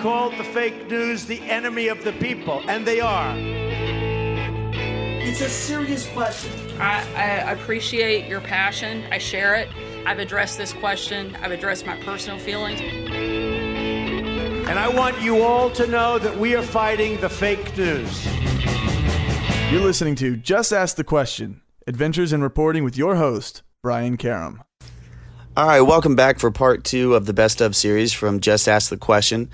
called the fake news the enemy of the people, and they are. It's a serious question. I, I appreciate your passion. I share it. I've addressed this question. I've addressed my personal feelings. And I want you all to know that we are fighting the fake news. You're listening to Just Ask the Question Adventures in Reporting with your host, Brian Karem. All right, welcome back for part two of the Best of series from Just Ask the Question.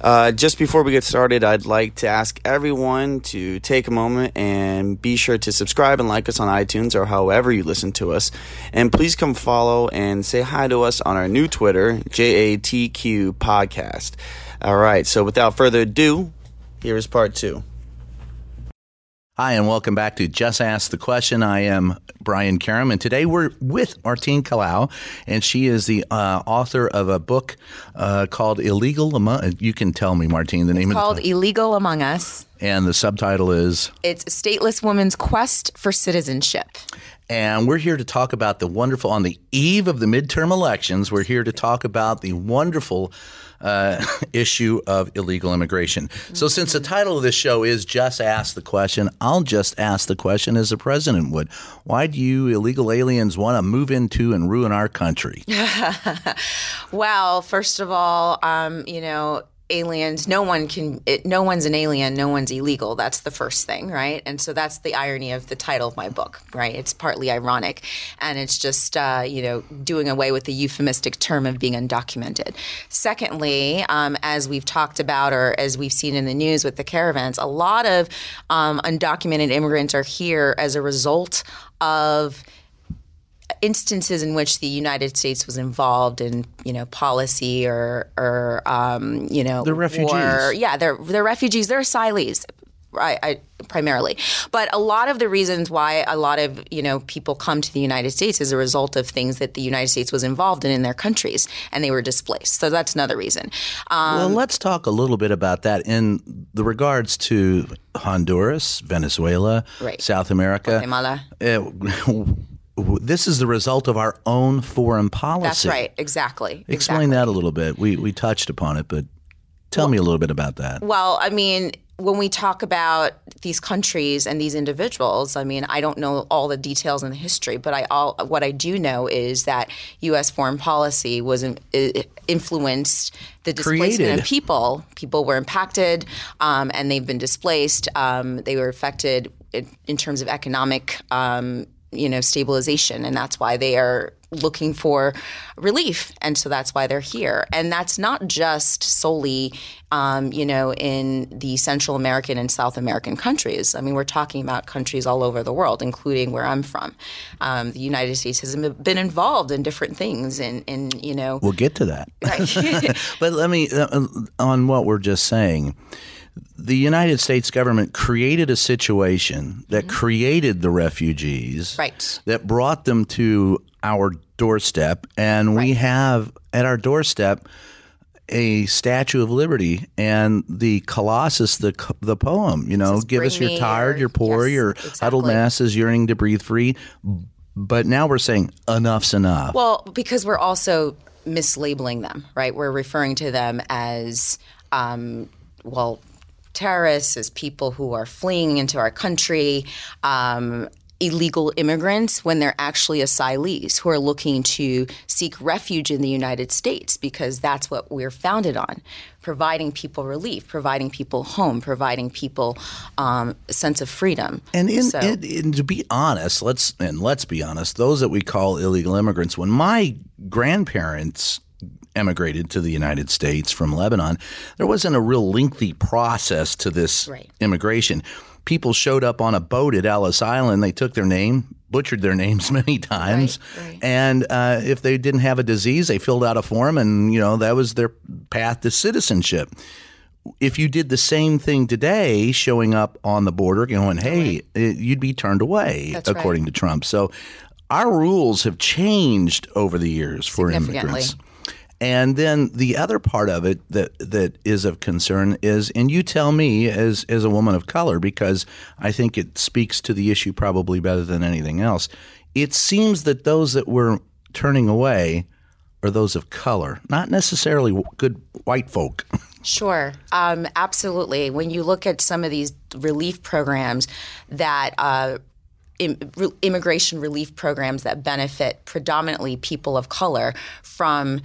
Uh, just before we get started, I'd like to ask everyone to take a moment and be sure to subscribe and like us on iTunes or however you listen to us. And please come follow and say hi to us on our new Twitter, JATQ Podcast. All right, so without further ado, here is part two. Hi, and welcome back to Just Ask the Question. I am Brian Karem, and today we're with Martine Kalaw, and she is the uh, author of a book uh, called Illegal Among You can tell me, Martine, the name of It's called of the Illegal Among Us. And the subtitle is It's stateless woman's quest for citizenship. And we're here to talk about the wonderful, on the eve of the midterm elections, we're here to talk about the wonderful uh, issue of illegal immigration. So, since the title of this show is Just Ask the Question, I'll just ask the question as the president would Why do you illegal aliens want to move into and ruin our country? Well, first of all, um, you know, aliens, no one can, it, no one's an alien, no one's illegal. That's the first thing, right? And so that's the irony of the title of my book, right? It's partly ironic. And it's just, uh, you know, doing away with the euphemistic term of being undocumented. Secondly, um, as we've talked about or as we've seen in the news with the caravans, a lot of um, undocumented immigrants are here as a result of instances in which the United States was involved in, you know, policy or, or um, you know, They're refugees. war. Yeah, they're they're refugees. They're asylees. I, I, primarily, but a lot of the reasons why a lot of you know people come to the United States is a result of things that the United States was involved in in their countries, and they were displaced. So that's another reason. Um, well, let's talk a little bit about that in the regards to Honduras, Venezuela, Right. South America. Guatemala. Uh, this is the result of our own foreign policy. That's right. Exactly. Explain exactly. that a little bit. We we touched upon it, but tell me a little bit about that. Well, I mean, when we talk about these countries and these individuals, I mean, I don't know all the details in the history, but I all what I do know is that U.S. foreign policy was in, influenced the displacement Created. of people. People were impacted, um, and they've been displaced. Um, they were affected in, in terms of economic. Um, you know stabilization and that's why they are looking for relief and so that's why they're here and that's not just solely um, you know in the central american and south american countries i mean we're talking about countries all over the world including where i'm from um, the united states has been involved in different things and in, you know We'll get to that. but let me uh, on what we're just saying. The United States government created a situation that created the refugees, Mm-hmm. Right. That brought them to our doorstep, and we have at our doorstep a Statue of Liberty and the Colossus, the the poem. You know, give us "Bring your tired, your-" your poor, Yes, your huddled masses yearning to breathe free. But now we're saying enough's enough. Well, because we're also mislabeling them, right? We're referring to them as, um, well, terrorists, as people who are fleeing into our country, um, illegal immigrants, when they're actually asylees who are looking to seek refuge in the United States because that's what we're founded on providing people relief, providing people home, providing people um, a sense of freedom. And in, So- and, and to be honest, let's and let's be honest, those that we call illegal immigrants, when my grandparents emigrated to the United States from Lebanon, there wasn't a real lengthy process to this Right. immigration. People showed up on a boat at Ellis Island. They took their name, butchered their names many times, Right, right. and uh, if they didn't have a disease, they filled out a form, and you know that was their path to citizenship if you did the same thing today, showing up on the border, going, "Hey," it, you'd be turned away, That's according to Trump. So, our rules have changed over the years for immigrants. And then the other part of it that that is of concern is, and you tell me as as a woman of color, because I think it speaks to the issue probably better than anything else. It seems that those that we're turning away are those of color, not necessarily good white folk. Sure, um, absolutely. When you look at some of these relief programs that uh, immigration relief programs that benefit predominantly people of color from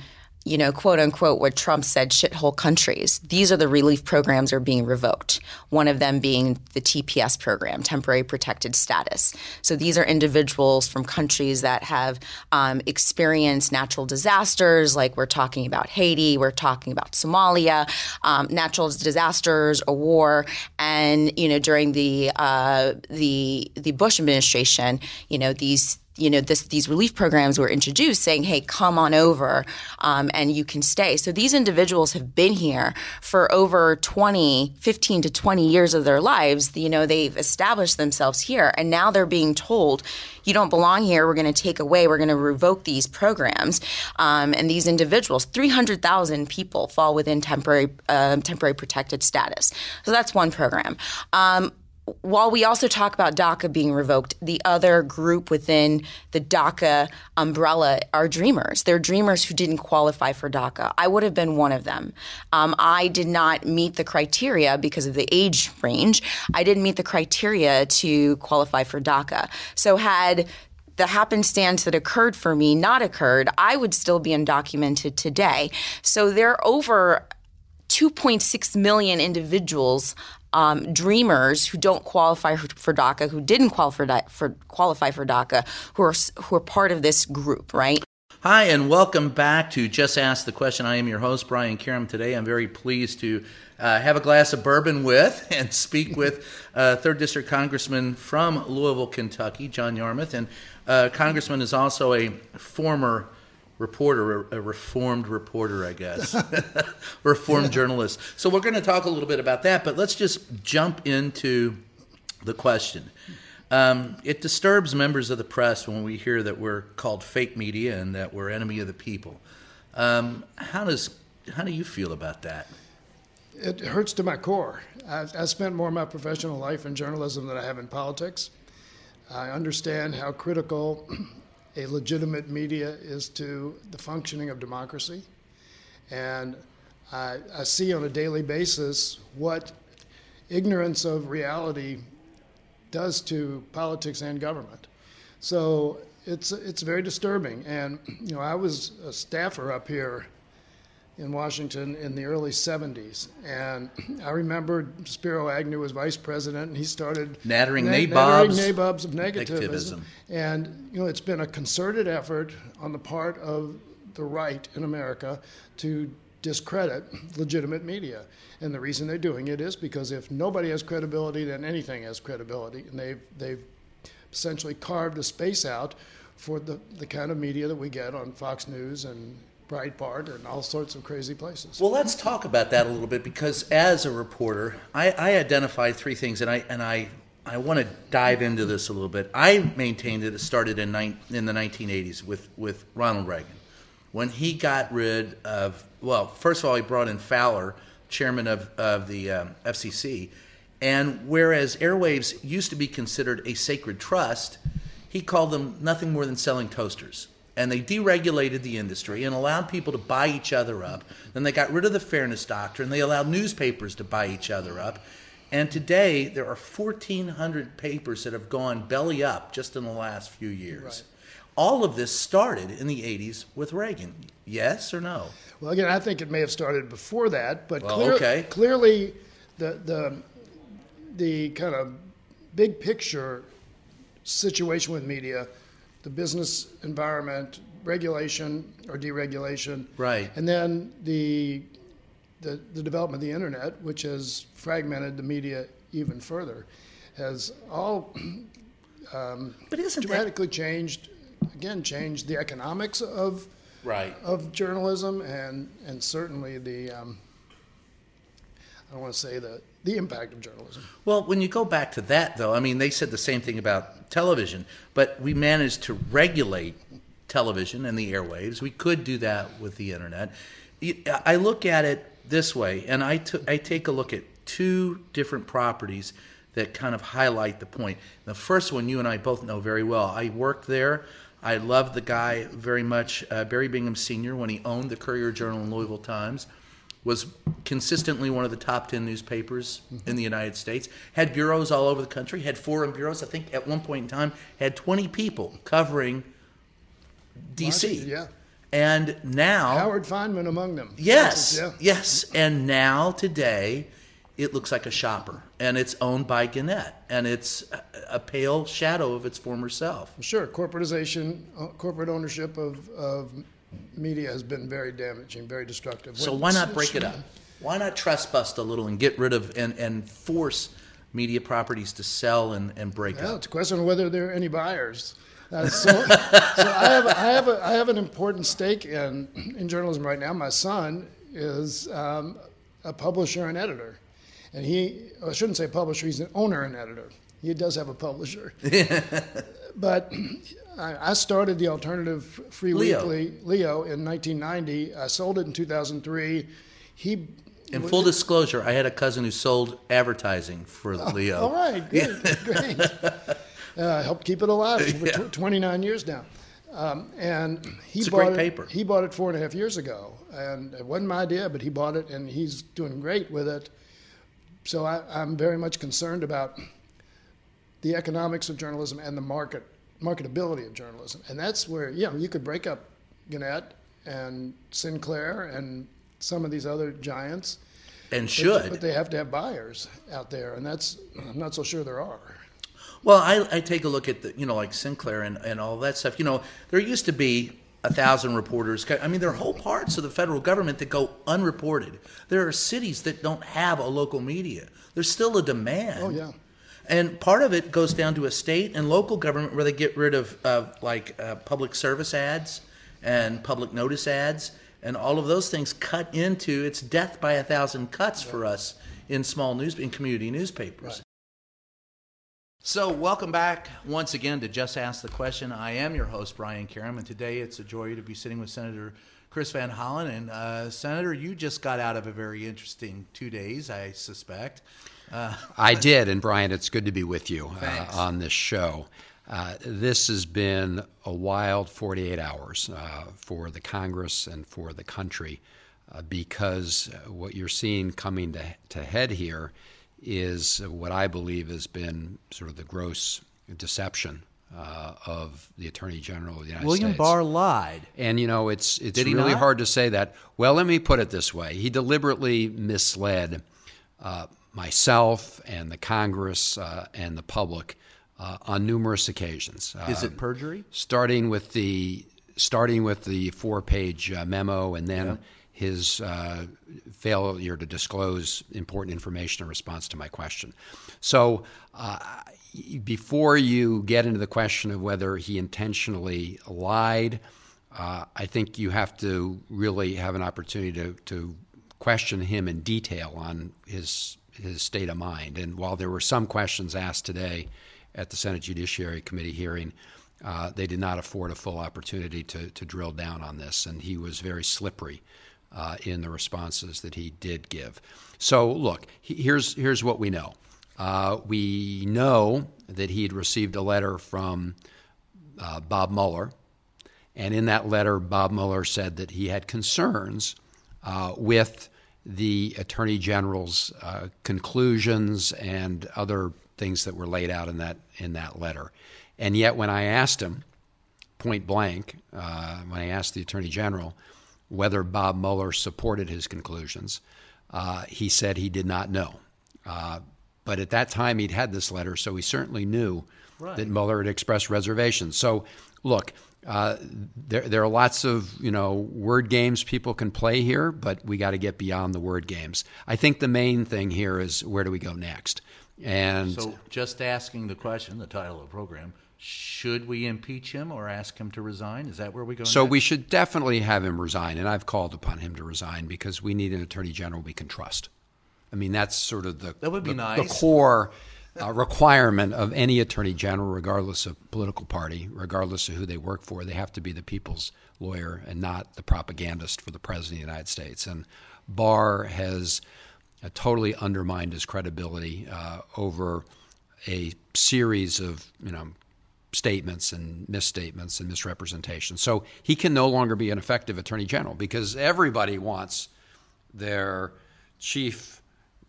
you know, quote unquote, what Trump said, shithole countries. These are the relief programs are being revoked. One of them being the TPS program, temporary protected status. So these are individuals from countries that have um, experienced natural disasters, like we're talking about Haiti, we're talking about Somalia, um, natural disasters, a war, and you know, during the uh, the the Bush administration, you know, these you know this, these relief programs were introduced saying hey come on over um, and you can stay. So these individuals have been here for over 20 15 to 20 years of their lives. You know they've established themselves here and now they're being told you don't belong here. We're going to take away we're going to revoke these programs. Um, and these individuals 300000 people fall within temporary uh, temporary protected status. So that's one program. Um, while we also talk about DACA being revoked, the other group within the DACA umbrella are dreamers. They're dreamers who didn't qualify for DACA. I would have been one of them. Um, I did not meet the criteria because of the age range. I didn't meet the criteria to qualify for DACA. So, had the happenstance that occurred for me not occurred, I would still be undocumented today. So, there are over 2.6 million individuals um, dreamers who don't qualify for DACA, who didn't qualify for, qualify for DACA, who are who are part of this group, right? Hi, and welcome back to Just Ask the Question. I am your host, Brian Karem. Today, I'm very pleased to uh, have a glass of bourbon with and speak with uh, Third District Congressman from Louisville, Kentucky, John Yarmuth, and uh, Congressman is also a former reporter, a reformed reporter, I guess, reformed journalist. So we're going to talk a little bit about that, but let's just jump into the question. Um, it disturbs members of the press when we hear that we're called fake media and that we're enemy of the people. Um, how does how do you feel about that? It hurts to my core. I, I spent more of my professional life in journalism than I have in politics. I understand how critical a legitimate media is to the functioning of democracy. And I, I see on a daily basis what ignorance of reality does to politics and government. So it's it's very disturbing. And you know, I was a staffer up here in Washington in the early 70s. And I remember Spiro Agnew was vice president, and he started nattering, na- nabobs, nattering nabobs of negativism. negativism. And you know, it's been a concerted effort on the part of the right in America to discredit legitimate media. And the reason they're doing it is because if nobody has credibility, then anything has credibility. And they've, they've essentially carved a space out for the, the kind of media that we get on Fox News and Breitbart and all sorts of crazy places. Well, let's talk about that a little bit because as a reporter, I, I identified three things, and I and I I want to dive into this a little bit. I maintained that it started in in the 1980s with with Ronald Reagan, when he got rid of well, first of all, he brought in Fowler, chairman of of the um, FCC, and whereas airwaves used to be considered a sacred trust, he called them nothing more than selling toasters and they deregulated the industry and allowed people to buy each other up. Then they got rid of the fairness doctrine. They allowed newspapers to buy each other up. And today there are 1,400 papers that have gone belly up just in the last few years. Right. All of this started in the 80s with Reagan. Yes or no? Well, again, I think it may have started before that, but well, clear, okay. clearly the, the, the kind of big picture situation with media – the business environment, regulation or deregulation. Right. And then the, the, the development of the internet, which has fragmented the media even further, has all um, but isn't dramatically that... changed, again, changed the economics of, right. of journalism and, and certainly the, um, I don't want to say the, the impact of journalism. Well, when you go back to that, though, I mean, they said the same thing about television, but we managed to regulate television and the airwaves. We could do that with the internet. I look at it this way, and I, t- I take a look at two different properties that kind of highlight the point. The first one you and I both know very well. I worked there. I loved the guy very much, uh, Barry Bingham Sr., when he owned the Courier Journal and Louisville Times. Was consistently one of the top 10 newspapers in the United States, had bureaus all over the country, had foreign bureaus. I think at one point in time had 20 people covering DC. Washington, yeah. And now Howard Fineman among them. Yes, Yeah. yes. And now today, it looks like a shopper, and it's owned by Gannett, and it's a- a pale shadow of its former self. Sure, corporatization, uh, corporate ownership of, of media has been very damaging, very destructive. So why not break it up? Why not trust bust a little and get rid of and, and force media properties to sell and, and break Well, up? it's a question of whether there are any buyers. Uh, so, so I have, I have, a, I have an important stake in in journalism right now. My son is um, a publisher and editor, and he I shouldn't say publisher. He's an owner and editor. He does have a publisher, but I, started the alternative free Leo. weekly Leo in 1990. I sold it in 2003. He In full disclosure, I had a cousin who sold advertising for Leo. All right, great, great. Uh, helped keep it alive for tw- 29 years now. Um, and he It's a bought great it. paper. He bought it four and a half years ago, and it wasn't my idea, but he bought it, and he's doing great with it. So I, I'm very much concerned about the economics of journalism and the market marketability of journalism, and that's where you know you could break up Gannett and Sinclair and some of these other giants. And but- should. but they have to have buyers out there, and that's I'm not so sure there are. Well, I, I take a look at the, you know, like Sinclair and, and all that stuff. You know, there used to be a thousand reporters. I mean, there are whole parts of the federal government that go unreported. There are cities that don't have a local media. There's still a demand. Oh, yeah. And part of it goes down to a state and local government where they get rid of, of like uh, public service ads and public notice ads and all of those things cut into it's death by a thousand cuts for us in small news in community newspapers. So, welcome back once again to Just Ask the Question. I am your host, Brian Karem, and today it's a joy to be sitting with Senator Chris Van Hollen. And, uh, Senator, you just got out of a very interesting two days, I suspect. Uh, I did, and Brian, it's good to be with you uh, on this show. Uh, this has been a wild 48 hours uh, for the Congress and for the country uh, because what you're seeing coming to, to head here is what I believe has been sort of the gross deception uh, of the Attorney General of the United William States. William Barr lied. And you know, it's it's Did really hard to say that. Well, let me put it this way: he deliberately misled uh, myself and the Congress uh, and the public uh, on numerous occasions. Is it perjury? starting with the starting with the four-page uh, memo, and then his uh, failure to disclose important information in response to my question. So, uh, before you get into the question of whether he intentionally lied, uh, I think you have to really have an opportunity to, to question him in detail on his his state of mind. And while there were some questions asked today at the Senate Judiciary Committee hearing, uh, they did not afford a full opportunity to, to drill down on this, and he was very slippery uh, in the responses that he did give. So, look, he- here's here's what we know. Uh, we know that he had received a letter from uh, Bob Mueller, and in that letter, Bob Mueller said that he had concerns uh, with the Attorney General's uh, conclusions and other things that were laid out in that in that letter. And yet, when I asked him point blank, uh, when I asked the Attorney General whether Bob Mueller supported his conclusions, uh, he said he did not know. Uh, but at that time, he'd had this letter, so he certainly knew that Mueller had expressed reservations. So, look, uh, there, there are lots of you know word games people can play here, but we got to get beyond the word games. I think the main thing here is where do we go next? And So, just asking the question, the title of the program, should we impeach him or ask him to resign? Is that where we go So next? we should definitely have him resign, and I've called upon him to resign because we need an attorney general we can trust. I mean, that's sort of the That would be the, nice. the core uh, requirement of any attorney general, regardless of political party, regardless of who they work for. They have to be the people's lawyer and not the propagandist for the president of the United States. And Barr has uh, totally undermined his credibility uh, over a series of you know statements and misstatements and misrepresentations. So he can no longer be an effective attorney general because everybody wants their chief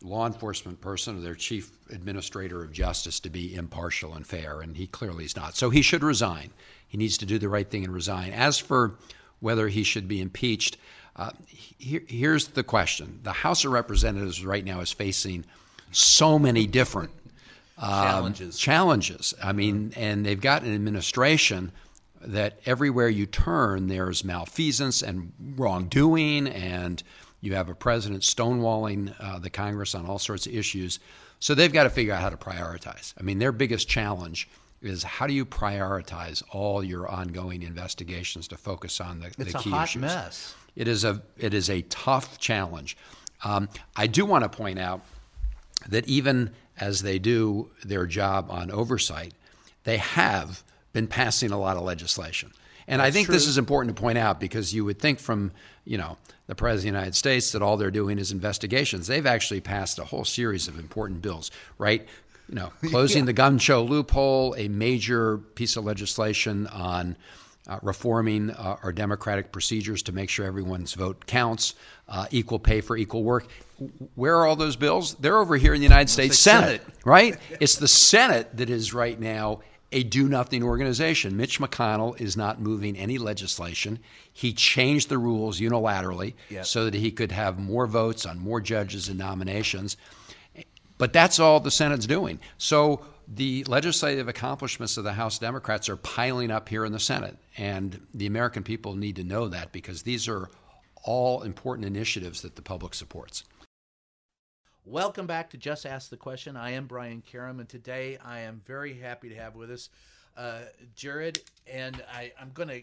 law enforcement person or their chief administrator of justice to be impartial and fair, and he clearly is not. So he should resign. He needs to do the right thing and resign. As for whether he should be impeached, uh, here, here's the question: The House of Representatives right now is facing so many different um, Challenges. Challenges. I mean, and they've got an administration that everywhere you turn, there's malfeasance and wrongdoing, and you have a president stonewalling uh, the Congress on all sorts of issues. So they've got to figure out how to prioritize. I mean, their biggest challenge is how do you prioritize all your ongoing investigations to focus on the, It's the a key hot issues? mess. It is a it is a tough challenge. Um, I do want to point out that even as they do their job on oversight, they have been passing a lot of legislation. And I think this is important to point out because you would think from, you know, the President of the United States that all they're doing is investigations. They've actually passed a whole series of important bills, right? You know, closing the gun show loophole, a major piece of legislation on uh, reforming uh, our democratic procedures to make sure everyone's vote counts, uh, equal pay for equal work. Where are all those bills? They're over here in the United States Senate, Senate. right? It's the Senate that is right now a do nothing organization. Mitch McConnell is not moving any legislation. He changed the rules unilaterally Yep. so that he could have more votes on more judges and nominations. But that's all the Senate's doing. So the legislative accomplishments of the House Democrats are piling up here in the Senate. And the American people need to know that because these are all important initiatives that the public supports. Welcome back to Just Ask the Question. I am Brian Karem, and today I am very happy to have with us uh, Jared. And I, I'm going to,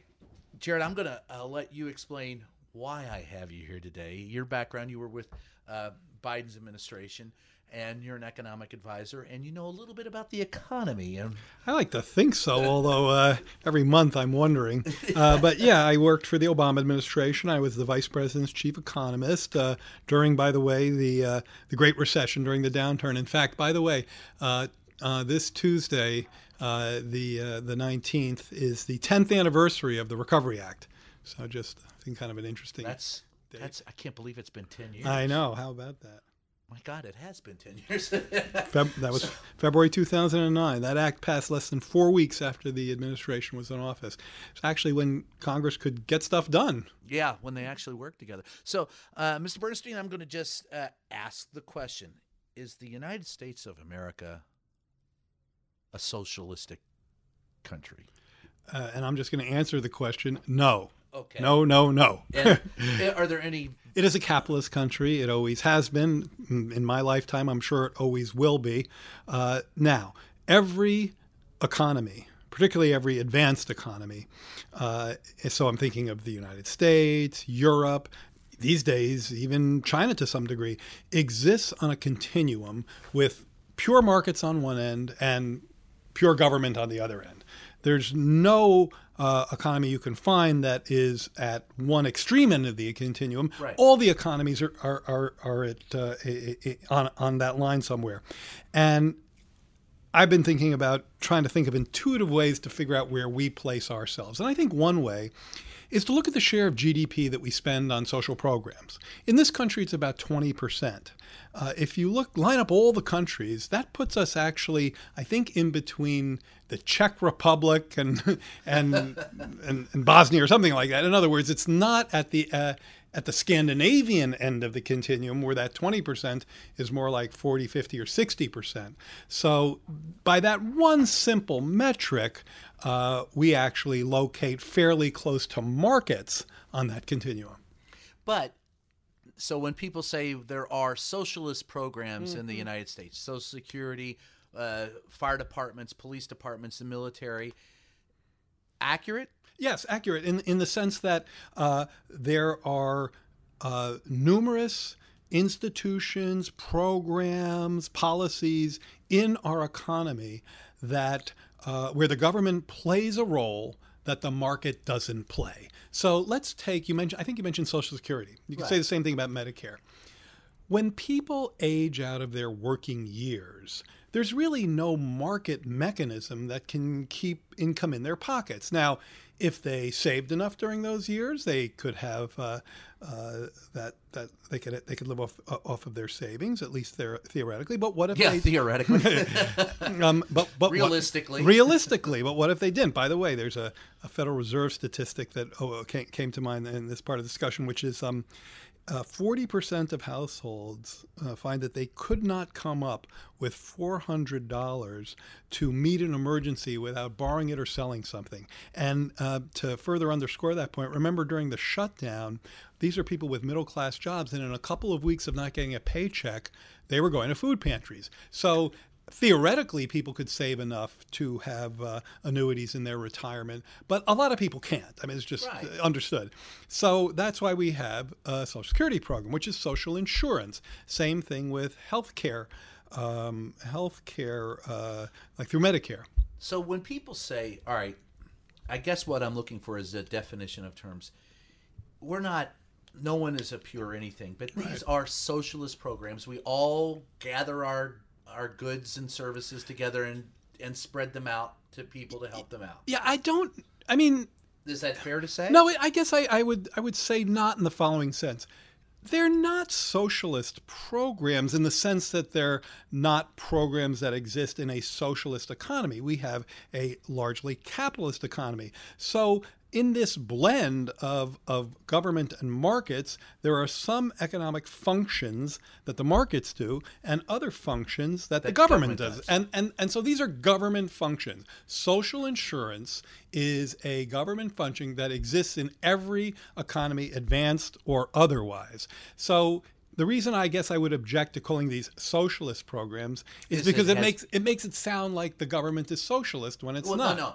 Jared, I'm going to uh, let you explain why I have you here today. Your background, you were with uh, Biden's administration, and you're an economic advisor, and you know a little bit about the economy. And I like to think so, although uh, every month I'm wondering. Uh, but yeah, I worked for the Obama administration. I was the vice president's chief economist uh, during, by the way, the uh, the Great Recession during the downturn. In fact, by the way, uh, uh, this Tuesday, uh, the uh, the 19th, is the 10th anniversary of the Recovery Act. So just I think kind of an interesting. that's, that's, I can't believe it's been 10 years. I know. How about that? My God, it has been 10 years. Feb- that was February 2009. That act passed less than four weeks after the administration was in office. It's actually when Congress could get stuff done. Yeah, when they actually work together. So, uh, Mr. Bernstein, I'm going to just uh, ask the question Is the United States of America a socialistic country? Uh, and I'm just going to answer the question no. Okay. No, no, no. And uh, are there any. It is a capitalist country. It always has been. In my lifetime, I'm sure it always will be. Uh, now, every economy, particularly every advanced economy, uh, so I'm thinking of the United States, Europe, these days, even China to some degree, exists on a continuum with pure markets on one end and pure government on the other end. There's no uh, economy you can find that is at one extreme end of the continuum. Right. All the economies are are are, are at uh, on on that line somewhere, and I've been thinking about trying to think of intuitive ways to figure out where we place ourselves. And I think one way is to look at the share of GDP that we spend on social programs. In this country, it's about 20%. Uh, if you look, line up all the countries, that puts us actually, I think, in between the Czech Republic and and and, and Bosnia or something like that. In other words, it's not at the uh, at the Scandinavian end of the continuum, where that 20% is more like 40, 50, or 60%. So, by that one simple metric, uh, we actually locate fairly close to markets on that continuum. But so when people say there are socialist programs in the United States, Social Security, uh, fire departments, police departments, the military, accurate? Yes, accurate in in the sense that uh, there are uh, numerous institutions, programs, policies in our economy that uh, where the government plays a role that the market doesn't play. So let's take you mentioned. I think you mentioned Social Security. You can say the same thing about Medicare. When people age out of their working years, there's really no market mechanism that can keep income in their pockets. Now, if they saved enough during those years, they could have uh, uh, that that they could they could live off uh, off of their savings at least there theoretically. But what if Yeah, they theoretically. um, but but what- Realistically. realistically, but what if they didn't? By the way, there's a, a Federal Reserve statistic that oh, came, came to mind in this part of the discussion, which is um, uh, 40% of households uh, find that they could not come up with $400 to meet an emergency without borrowing it or selling something. And uh, to further underscore that point, remember during the shutdown, these are people with middle class jobs, and in a couple of weeks of not getting a paycheck, they were going to food pantries. So theoretically people could save enough to have uh, annuities in their retirement but a lot of people can't i mean it's just Right. understood so that's why we have a social security program which is social insurance same thing with health care um, health care uh, like through medicare So when people say, all right, I guess what I'm looking for is a definition of terms. We're not, no one is a pure anything, but these are socialist programs. We all gather our our goods and services together and and spread them out to people to help them out. yeah i don't i mean Is that fair to say? No, I guess I, I would I would say not in the following sense. They're not socialist programs in the sense that they're not programs that exist in a socialist economy. We have a largely capitalist economy. So in this blend of, of government and markets, there are some economic functions that the markets do and other functions that, the government, government does. does. And, and, and so these are government functions. Social insurance is a government function that exists in every economy, advanced or otherwise. So the reason I guess I would object to calling these socialist programs is, Is because it it, has- makes it makes it sound like the government is socialist when it's well, not. no, no.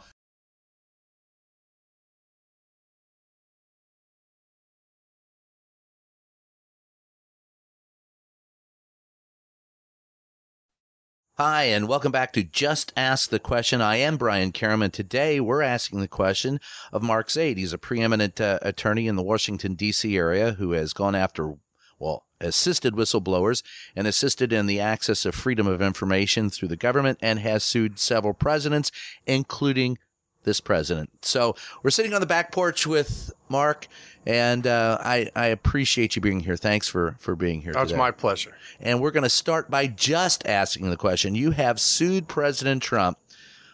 Hi, and welcome back to Just Ask the Question. I am Brian Karem, and today we're asking the question of Mark Zaid. He's a preeminent uh, attorney in the Washington, D.C. area who has gone after, well, assisted whistleblowers and assisted in the access of freedom of information through the government and has sued several presidents, including this president. So we're sitting on the back porch with Mark, and uh, I, I appreciate you being here. Thanks for, for being here That's today. my pleasure. And we're going to start by just asking the question. You have sued President Trump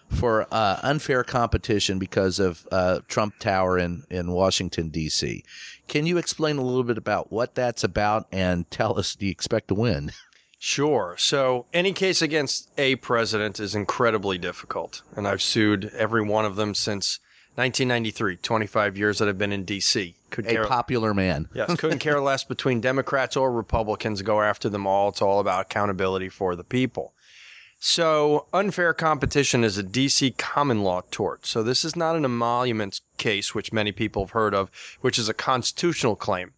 for uh, unfair competition because of uh, Trump Tower in, in Washington, D.C. Can you explain a little bit about what that's about and tell us, do you expect to win? Sure. So, any case against a president is incredibly difficult. And I've sued every one of them since 1993, 25 years that I've been in D.C. Could A popular man. Yes, couldn't care less between Democrats or Republicans. Go after them all. It's all about accountability for the people. So, unfair competition is a DC common law tort. So, this is not an emolument case, which many people have heard of, which is a constitutional claim.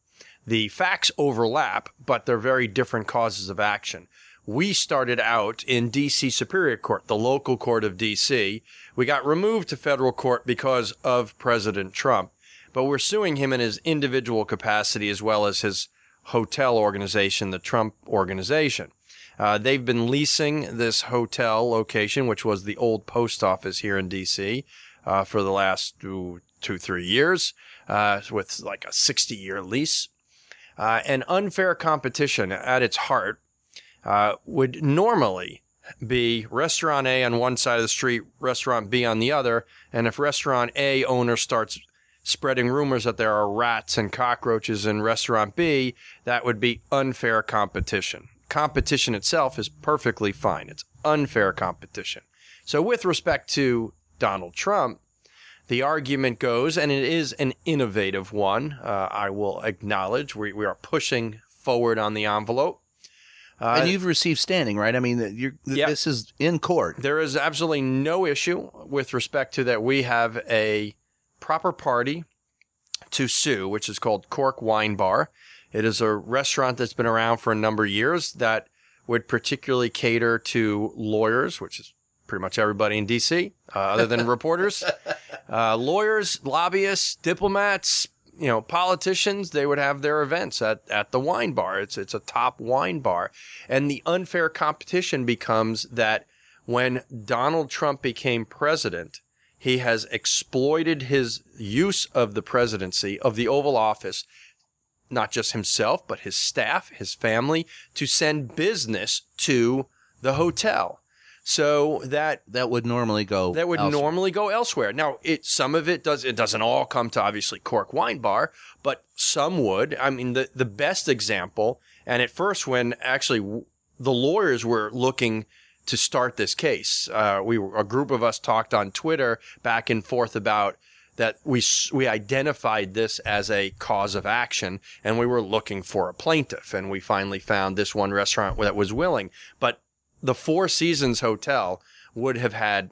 The facts overlap, but they're very different causes of action. We started out in DC Superior Court, the local court of DC. We got removed to federal court because of President Trump, but we're suing him in his individual capacity as well as his hotel organization, the Trump Organization. Uh, they've been leasing this hotel location, which was the old post office here in DC, uh, for the last two, two three years, uh, with like a 60 year lease. Uh, and unfair competition at its heart uh, would normally be restaurant A on one side of the street, restaurant B on the other. And if restaurant A owner starts spreading rumors that there are rats and cockroaches in restaurant B, that would be unfair competition. Competition itself is perfectly fine. It's unfair competition. So, with respect to Donald Trump, the argument goes, and it is an innovative one, uh, I will acknowledge. We, we are pushing forward on the envelope. Uh, and you've received standing, right? I mean, you're, Yep. this is in court. There is absolutely no issue with respect to that. We have a proper party to sue, which is called Cork Wine Bar. It is a restaurant that's been around for a number of years that would particularly cater to lawyers, which is pretty much everybody in DC, uh, other than reporters, uh, lawyers, lobbyists, diplomats, you know, politicians. They would have their events at, at the wine bar. It's it's a top wine bar, and the unfair competition becomes that when Donald Trump became president, he has exploited his use of the presidency of the Oval Office not just himself, but his staff, his family, to send business to the hotel. So that that would normally go that would elsewhere. normally go elsewhere. Now, it some of it does it doesn't all come to obviously Cork Wine Bar, but some would. I mean, the the best example, and at first when actually w- the lawyers were looking to start this case, uh, we were, a group of us talked on Twitter back and forth about that we we identified this as a cause of action and we were looking for a plaintiff and we finally found this one restaurant that was willing but the Four Seasons Hotel would have had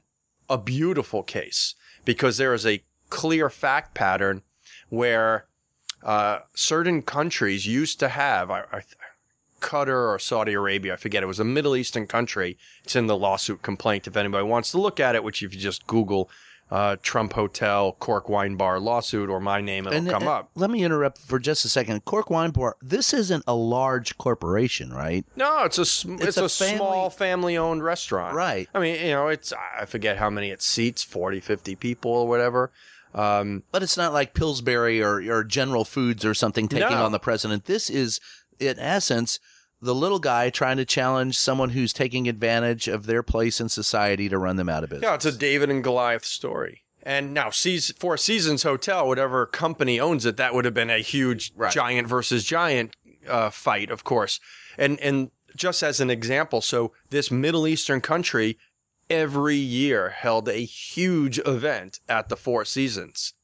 a beautiful case because there is a clear fact pattern where uh, certain countries used to have I, I, Qatar or Saudi Arabia, I forget. It was a Middle Eastern country. It's in the lawsuit complaint if anybody wants to look at it, which if you just Google uh, Trump Hotel, Cork Wine Bar lawsuit, or my name, it'll And, come uh, up. Let me interrupt for just a second. Cork Wine Bar. This isn't a large corporation, right? No, it's a sm- It's it's, a a, family- small family owned restaurant. Right. I mean, you know, it's I forget how many it seats, 40, 50 people or whatever. Um, But it's not like Pillsbury or, or General Foods or something taking No. on the president. This is, in essence, the little guy trying to challenge someone who's taking advantage of their place in society to run them out of business. yeah, it's a David and Goliath story. And now, Four Seasons Hotel, whatever company owns it, that would have been a huge giant versus giant uh, fight, of course. And and just as an example, so this Middle Eastern country every year held a huge event at the Four Seasons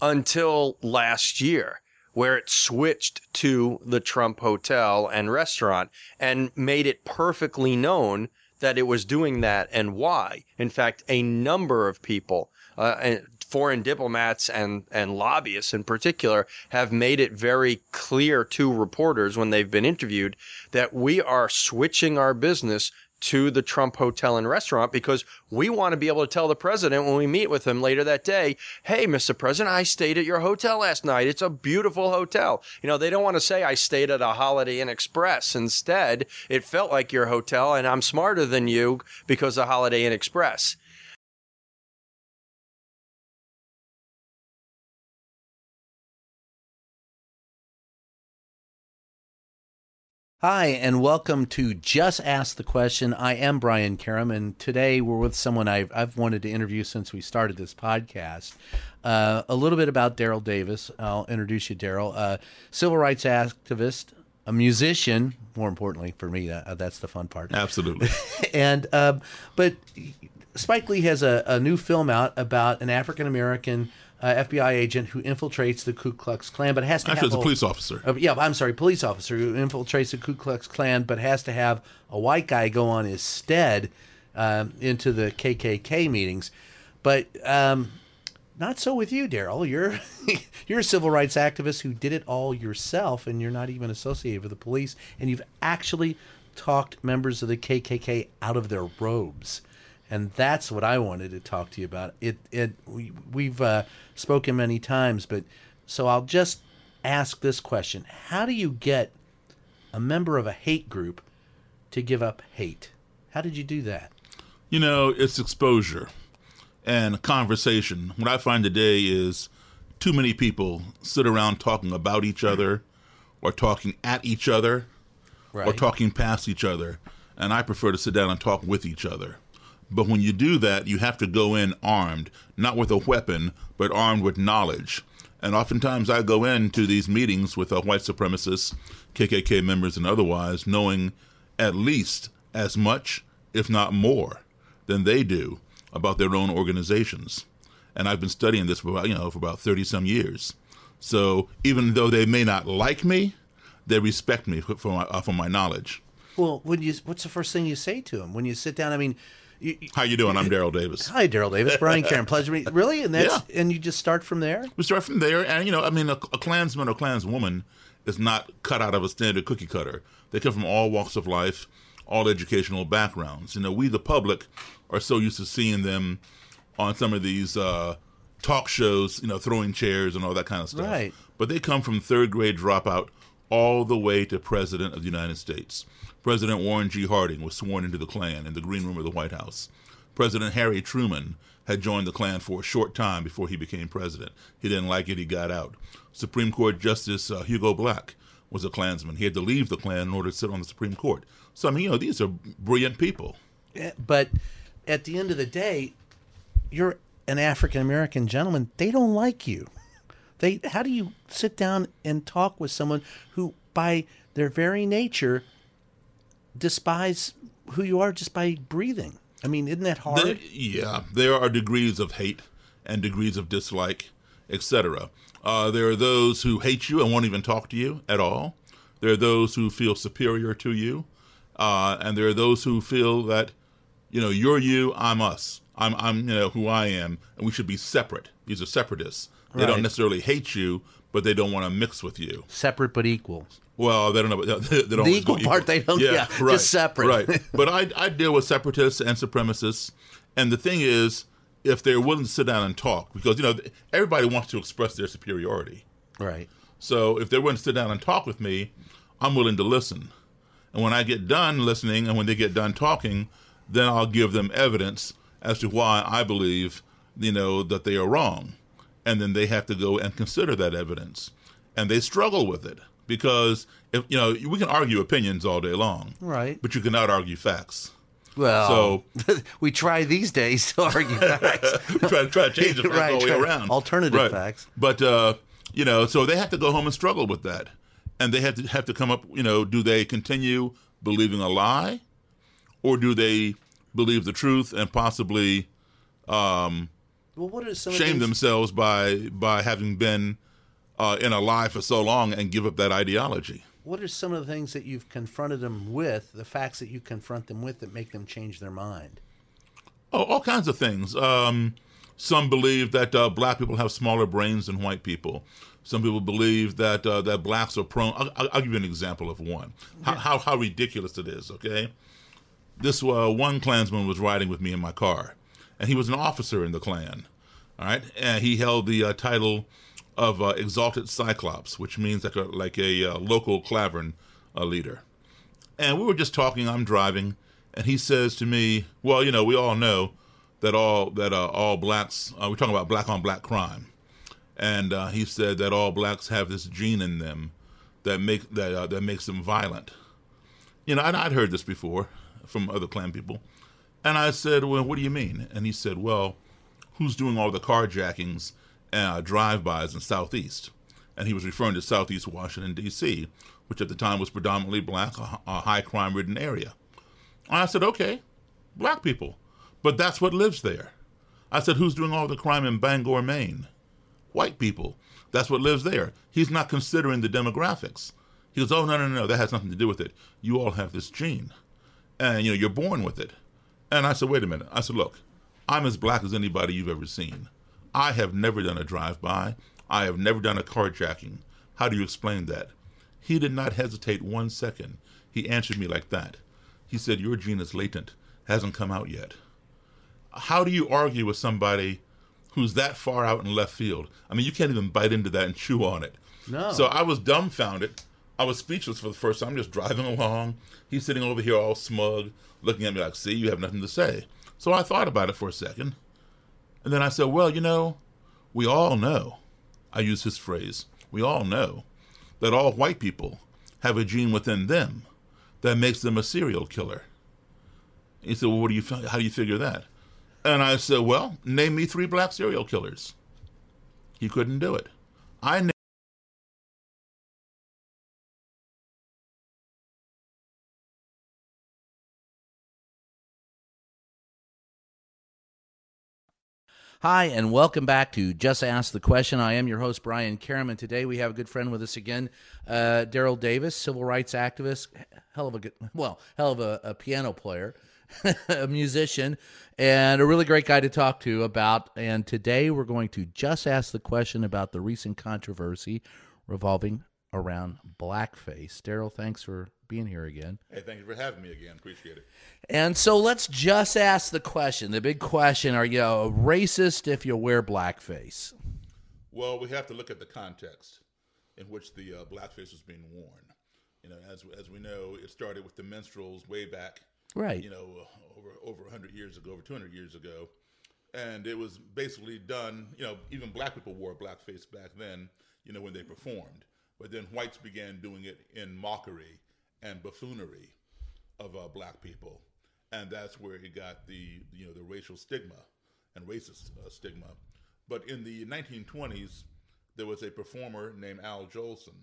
until last year, where it switched to the Trump Hotel and restaurant and made it perfectly known that it was doing that and why. In fact, a number of people, uh, foreign diplomats and, and lobbyists in particular, have made it very clear to reporters when they've been interviewed that we are switching our business to the Trump hotel and restaurant because we want to be able to tell the president when we meet with him later that day, hey, Mr. President, I stayed at your hotel last night. It's a beautiful hotel. You know, they don't want to say I stayed at a Holiday Inn Express. Instead, it felt like your hotel and I'm smarter than you because of Holiday Inn Express. Hi, and welcome to Just Ask the Question. I am Brian Karem, and today we're with someone I've, I've wanted to interview since we started this podcast. Uh, a little bit about Daryl Davis. I'll introduce you, Daryl. Uh, civil rights activist, a musician, more importantly for me, uh, that's the fun part. Absolutely. and um, but Spike Lee has a, a new film out about an African American uh, FBI agent who infiltrates the Ku Klux Klan, but has to Actually, have it's a police officer. uh, yeah, I'm sorry, police officer who infiltrates the Ku Klux Klan, but has to have a white guy go on his stead um, into the KKK meetings. But um, not so with you, Daryl. You're you're a civil rights activist who did it all yourself, and you're not even associated with the police, and you've actually talked members of the KKK out of their robes. And that's what I wanted to talk to you about. It, it, we, we've uh, spoken many times, but so I'll just ask this question: How do you get a member of a hate group to give up hate? How did you do that? You know, it's exposure and conversation. What I find today is too many people sit around talking about each other or talking at each other or talking past each other. And I prefer to sit down and talk with each other. But when you do that, you have to go in armed, not with a weapon, but armed with knowledge. And oftentimes I go into these meetings with uh, white supremacists, KKK members, and otherwise, knowing at least as much, if not more, than they do about their own organizations. And I've been studying this for about, you know for about thirty some years. So even though they may not like me, they respect me for for my, uh, for my knowledge. Well, when you, what's the first thing you say to them when you sit down? I mean, you, How you doing? I'm Daryl Davis. hi, Daryl Davis, Brian Karen, pleasure to meet. Really, and that's and you just start from there. We start from there, and you know, I mean, a, a Klansman or Klanswoman is not cut out of a standard cookie cutter. They come from all walks of life, all educational backgrounds. You know, we the public are so used to seeing them on some of these uh, talk shows, you know, throwing chairs and all that kind of stuff. Right. But they come from third grade dropout all the way to President of the United States. President Warren G. Harding was sworn into the Klan in the green room of the White House. President Harry Truman had joined the Klan for a short time before he became president. He didn't like it, he got out. Supreme Court Justice uh, Hugo Black was a Klansman. He had to leave the Klan in order to sit on the Supreme Court. So I mean, you know, these are brilliant people. But at the end of the day, you're an African American gentleman. They don't like you. They how do you sit down and talk with someone who by their very nature despise who you are just by breathing? I mean, isn't that hard? There- yeah, there are degrees of hate and degrees of dislike, etc. Uh, there are those who hate you and won't even talk to you at all. There are those who feel superior to you, uh, and there are those who feel that, you know, you're you, I'm us. I'm, I'm, you know, who I am, and we should be separate. These are separatists. They Right. don't necessarily hate you, but they don't want to mix with you. Separate but equal. Well, they don't know. They, they don't The go equal part, they don't- yeah, just right, separate. Right. But I, I deal with separatists and supremacists, and the thing is, if they're willing to sit down and talk, because you know everybody wants to express their superiority. Right. So if they're willing to sit down and talk with me, I'm willing to listen. And when I get done listening, and when they get done talking, then I'll give them evidence as to why I believe, you know, that they are wrong. And then they have to go and consider that evidence. And they struggle with it because if you know, we can argue opinions all day long, Right. but you cannot argue facts. Well, so we try these days to argue facts. try to try to change the facts Right, all the way around. alternative Right. facts. But uh, you know, so they have to go home and struggle with that, and they have to have to come up. You know, do they continue believing a lie, or do they believe the truth and possibly um, Well, what are some shame things- themselves by by having been uh, in a lie for so long and give up that ideology? What are some of the things that you've confronted them with, the facts that you confront them with that make them change their mind? Oh, all kinds of things. Um, some believe that uh, black people have smaller brains than white people. Some people believe that uh, that blacks are prone. I'll, I'll give you an example of one. How, how how ridiculous it is. Okay, this uh, one Klansman was riding with me in my car, and he was an officer in the Klan. All right, and he held the uh, title of uh, Exalted Cyclops, which means like a like a uh, local Klavern uh, leader and we were just talking. I'm driving, and he says to me, "Well, you know, we all know that all that uh, all blacks. Uh, we're talking about black on black crime, and uh, he said that all blacks have this gene in them that make that that makes them violent. You know, and I'd heard this before from other Klan people, and I said, "Well, what do you mean?" And he said, "Well, who's doing all the carjackings, uh, drive-bys in Southeast?" And he was referring to Southeast Washington D.C., which at the time was predominantly black, a, a high crime-ridden area. And I said, "Okay, black people, but that's what lives there." I said, "Who's doing all the crime in Bangor, Maine?" White people. That's what lives there. He's not considering the demographics. He goes, "Oh no, no, no, that has nothing to do with it. You all have this gene, and you know you're born with it." And I said, "Wait a minute." I said, "Look, I'm as black as anybody you've ever seen. I have never done a drive-by. I have never done a carjacking. How do you explain that?" He did not hesitate one second. He answered me like that. He said, "Your gene is latent, hasn't come out yet." How do you argue with somebody who's that far out in left field? I mean, you can't even bite into that and chew on it. No. So I was dumbfounded. I was speechless for the first time, just driving along. He's sitting over here all smug, looking at me like, see, you have nothing to say. So I thought about it for a second. And then I said, well, you know, we all know, I use his phrase, we all know that all white people have a gene within them that makes them a serial killer. He said, well, what do you, how do you figure that? And I said, well, name me three black serial killers. He couldn't do it. I Hi, and welcome back to Just Ask the Question. I am your host, Brian Karem. Today we have a good friend with us again, uh, Daryl Davis, civil rights activist, hell of a good, well, hell of a, a piano player, a musician, and a really great guy to talk to about. And today we're going to just ask the question about the recent controversy revolving around blackface. Daryl, thanks for being here again. Hey, thank you for having me again. Appreciate it. And so let's just ask the question the big question are you a racist if you wear blackface? Well, we have to look at the context in which the uh, blackface was being worn. You know, as as we know, it started with the minstrels way back, Right. You know, over over 100 years ago, over 200 years ago, and it was basically done. You know, even black people wore blackface back then. You know, when they performed, but then whites began doing it in mockery and buffoonery of uh, black people, and that's where it got the you know the racial stigma and racist uh, stigma. But in the 1920s, there was a performer named Al Jolson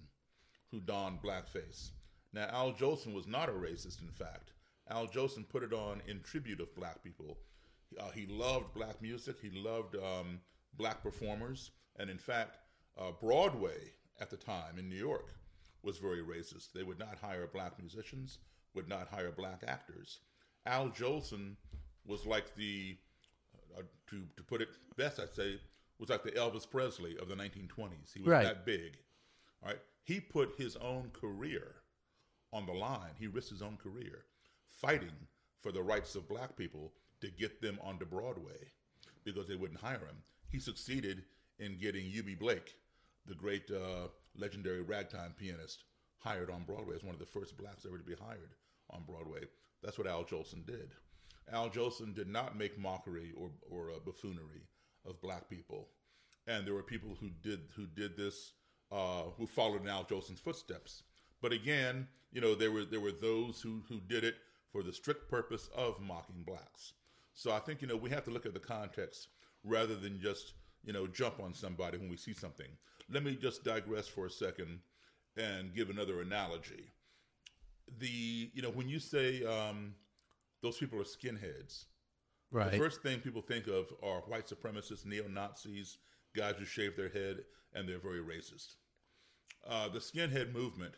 who donned blackface. Now, Al Jolson was not a racist, in fact. Al Jolson put it on in tribute of black people. Uh, he loved black music. He loved um, black performers, and in fact, uh, Broadway at the time in New York was very racist. They would not hire black musicians, would not hire black actors. Al Jolson was like the, uh, to to put it best, I'd say, was like the Elvis Presley of the 1920s. He was Right. that big. All right, he put his own career on the line. He risked his own career fighting for the rights of black people to get them onto Broadway because they wouldn't hire him. He succeeded in getting Eubie Blake, the great uh, legendary ragtime pianist, hired on Broadway as one of the first blacks ever to be hired on Broadway. That's what Al Jolson did. Al Jolson did not make mockery or, or uh, buffoonery of black people, and there were people who did who did this uh, who followed in Al Jolson's footsteps. But again, you know, there were there were those who who did it for the strict purpose of mocking blacks. So I think you know we have to look at the context rather than just you know jump on somebody when we see something. Let me just digress for a second and give another analogy. The you know when you say um, those people are skinheads, Right. the first thing people think of are white supremacists, neo Nazis, guys who shave their head, and they're very racist. Uh, the skinhead movement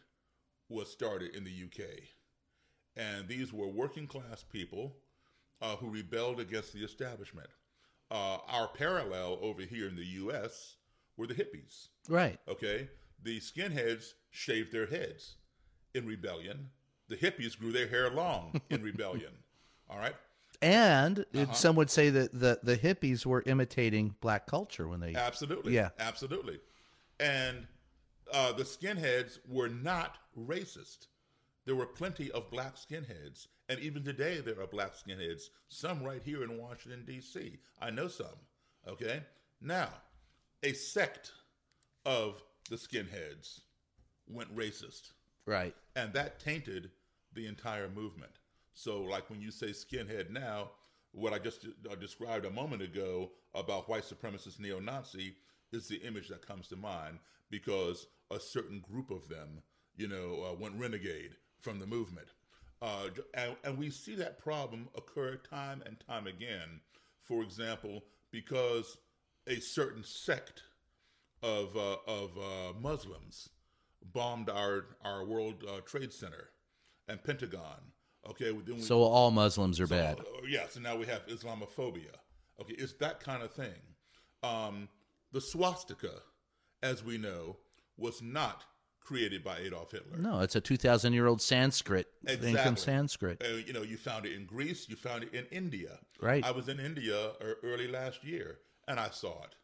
was started in the UK, and these were working class people uh, who rebelled against the establishment. Uh, our parallel over here in the U.S. were the hippies. Right. Okay, the skinheads shaved their heads in rebellion. The hippies grew their hair long in rebellion. All right. And Uh-huh. some would say that the, the hippies were imitating black culture when they Absolutely. Yeah. Absolutely. And uh, the skinheads were not racist. There were plenty of black skinheads. And even today, there are black skinheads, some right here in Washington, D.C. I know some. Okay? Now, a sect of the skinheads went racist. Right. And that tainted the entire movement. So, like when you say skinhead now, what I just uh, described a moment ago about white supremacist neo Nazi is the image that comes to mind because a certain group of them, you know, uh, went renegade from the movement. Uh, and, and we see that problem occur time and time again. For example, because a certain sect of uh, of uh, Muslims bombed our our World uh, Trade Center and Pentagon. Okay, then we, So all Muslims are so, bad. uh, yeah, so now we have Islamophobia. Okay, it's that kind of thing. Um, the swastika, as we know, was not created by Adolf Hitler. No, it's a 2,000 year old Sanskrit thing from Sanskrit. Uh, you know, you found it in Greece, you found it in India. Right. I was in India uh, early last year and I saw it.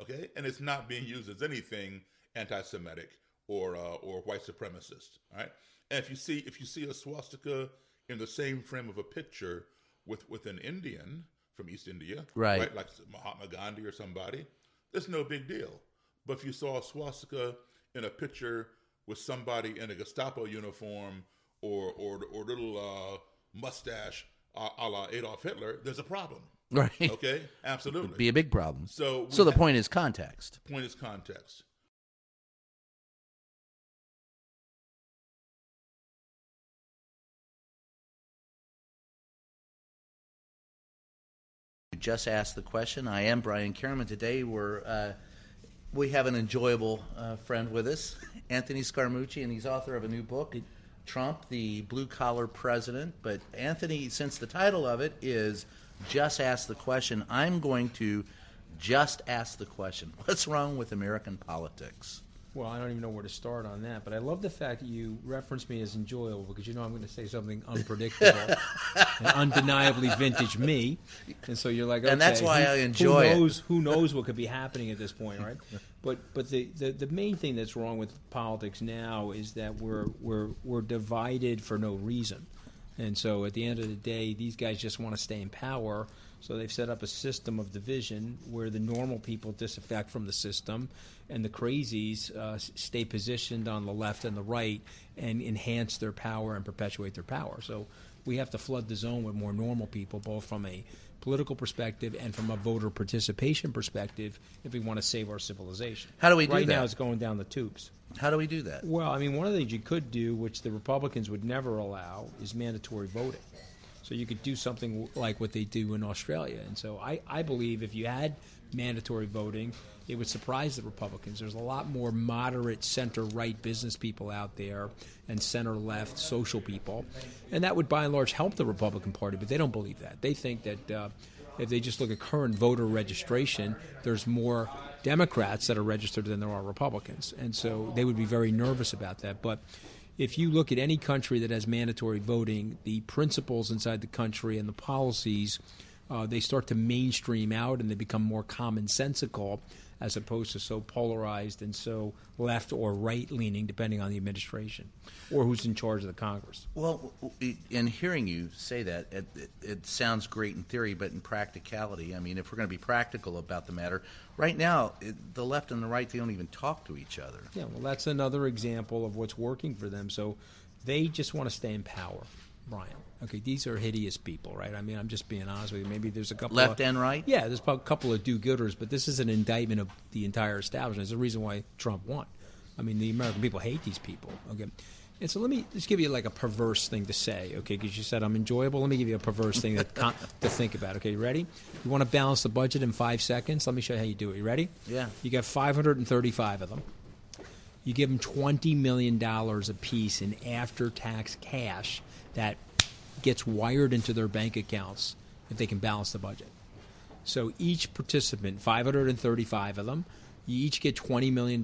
Okay, and it's not being used as anything anti-Semitic or uh, or white supremacist. All right, and if you see if you see a swastika in the same frame of a picture with with an Indian from East India, Right. like Mahatma Gandhi or somebody, it's no big deal. But if you saw a swastika in a picture with somebody in a Gestapo uniform or or or little uh, mustache a, a la Adolf Hitler, there's a problem. Right. Okay. Absolutely. Would be a big problem. So so the point is context. Point is context. You just asked the question. I am Brian Karem. Today we're uh, we have an enjoyable uh, friend with us, Anthony Scaramucci, and he's author of a new book, Trump, the Blue Collar President. But Anthony, since the title of it is "Just Ask the Question," I'm going to just ask the question: What's wrong with American politics? Well, I don't even know where to start on that, but I love the fact that you reference me as enjoyable because you know I'm going to say something unpredictable and undeniably vintage me, and so you're like, And that's why who- I enjoy it. who knows, Who knows what could be happening at this point, right? But but the, the, the main thing that's wrong with politics now is that we're we're we're divided for no reason. And so at the end of the day, these guys just want to stay in power So they've set up a system of division where the normal people disaffect from the system, and the crazies uh, stay positioned on the left and the right and enhance their power and perpetuate their power. So we have to flood the zone with more normal people, both from a political perspective and from a voter participation perspective, if we want to save our civilization. How do we do that? right now, it's going down the tubes. How do we do that? Well, I mean, one of the things you could do, which the Republicans would never allow, is mandatory voting. So you could do something like what they do in Australia. And so I, I believe if you had mandatory voting, it would surprise the Republicans. There's a lot more moderate center right business people out there and center left social people. And that would by and large help the Republican Party, but they don't believe that. They think that uh, if they just look at current voter registration, there's more Democrats that are registered than there are Republicans. And so they would be very nervous about that. But if you look at any country that has mandatory voting, the principles inside the country and the policies, uh, they start to mainstream out and they become more commonsensical as opposed to so polarized and so left or right leaning, depending on the administration or who's in charge of the Congress. Well, in hearing you say that, it, it, it sounds great in theory, but in practicality, I mean, if we're going to be practical about the matter, right now, it, the left and the right, they don't even talk to each other. Yeah, well, that's another example of what's working for them. So they just want to stay in power, Brian. Okay, these are hideous people, right? I mean, I'm just being honest with you. Maybe there's a couple Left of, and right? Yeah, there's a couple of do-gooders, but this is an indictment of the entire establishment. It's the reason why Trump won. I mean, the American people hate these people. Okay, and so let me just give you like a perverse thing to say, okay? Because you said I'm enjoyable. Let me give you a perverse thing to, con- to think about. Okay, you ready? You want to balance the budget in five seconds? Let me show you how you do it. You ready? Yeah. You got 535 of them. You give them $20 million a piece in after tax cash that gets wired into their bank accounts if they can balance the budget. So each participant, 535 of them, you each get $20 million,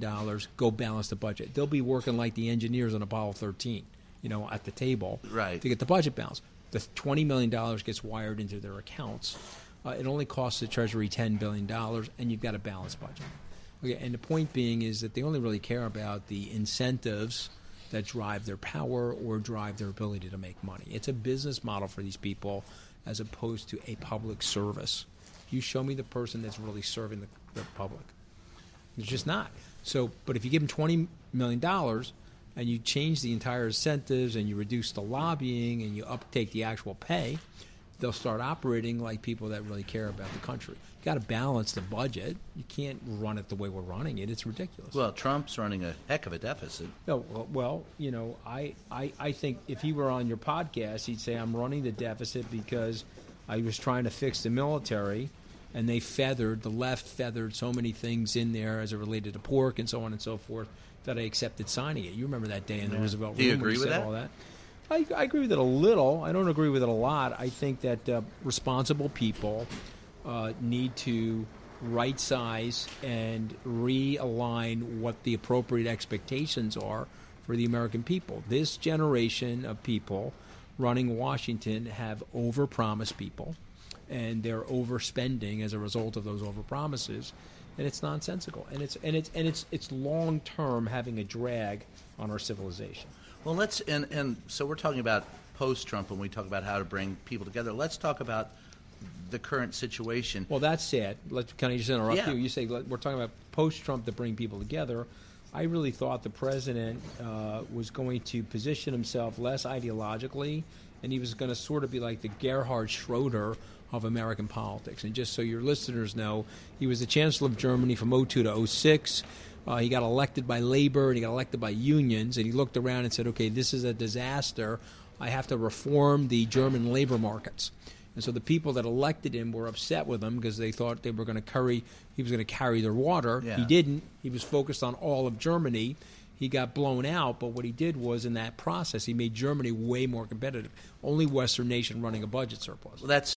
go balance the budget. They'll be working like the engineers on Apollo 13, you know, at the table Right. to get the budget balanced. The $20 million gets wired into their accounts. Uh, it only costs the Treasury $10 billion, and you've got a balanced budget. Okay, and the point being is that they only really care about the incentives that drive their power or drive their ability to make money. It's a business model for these people as opposed to a public service. You show me the person that's really serving the, the public. It's just not. So, but if you give them twenty million dollars and you change the entire incentives and you reduce the lobbying and you uptake the actual pay, they'll start operating like people that really care about the country. Got to balance the budget. You can't run it the way we're running it. It's ridiculous. Well, Trump's running a heck of a deficit. No, well- well, you know, I, I, I think if he were on your podcast, he'd say I'm running the deficit because I was trying to fix the military, and they feathered the left feathered so many things in there as it related to pork and so on and so forth that I accepted signing it. You remember that day in the Yeah. Roosevelt Do you room agree with that? all that. I, I agree with it a little. I don't agree with it a lot. I think that uh, responsible people uh, need to right size and realign what the appropriate expectations are for the American people. This generation of people running Washington have overpromised people, and they're overspending as a result of those overpromises, and it's nonsensical, and it's and it's and it's it's long term having a drag on our civilization. Well, let's and and so we're talking about post Trump when we talk about how to bring people together. Let's talk about the current situation. Well, that's sad. let's can I just interrupt Yeah. you? You say we're talking about post-Trump to bring people together. I really thought the president uh, was going to position himself less ideologically, and he was going to sort of be like the Gerhard Schroeder of American politics. And just so your listeners know, he was the chancellor of Germany from 02 to 06. Uh, he got elected by labor and he got elected by unions, and he looked around and said, "Okay, this is a disaster. I have to reform the German labor markets." And so the people that elected him were upset with him because they thought they were going to carry he was going to carry their water. Yeah. He didn't. He was focused on all of Germany. He got blown out, but what he did was in that process he made Germany way more competitive. Only Western nation running a budget surplus. Well, that's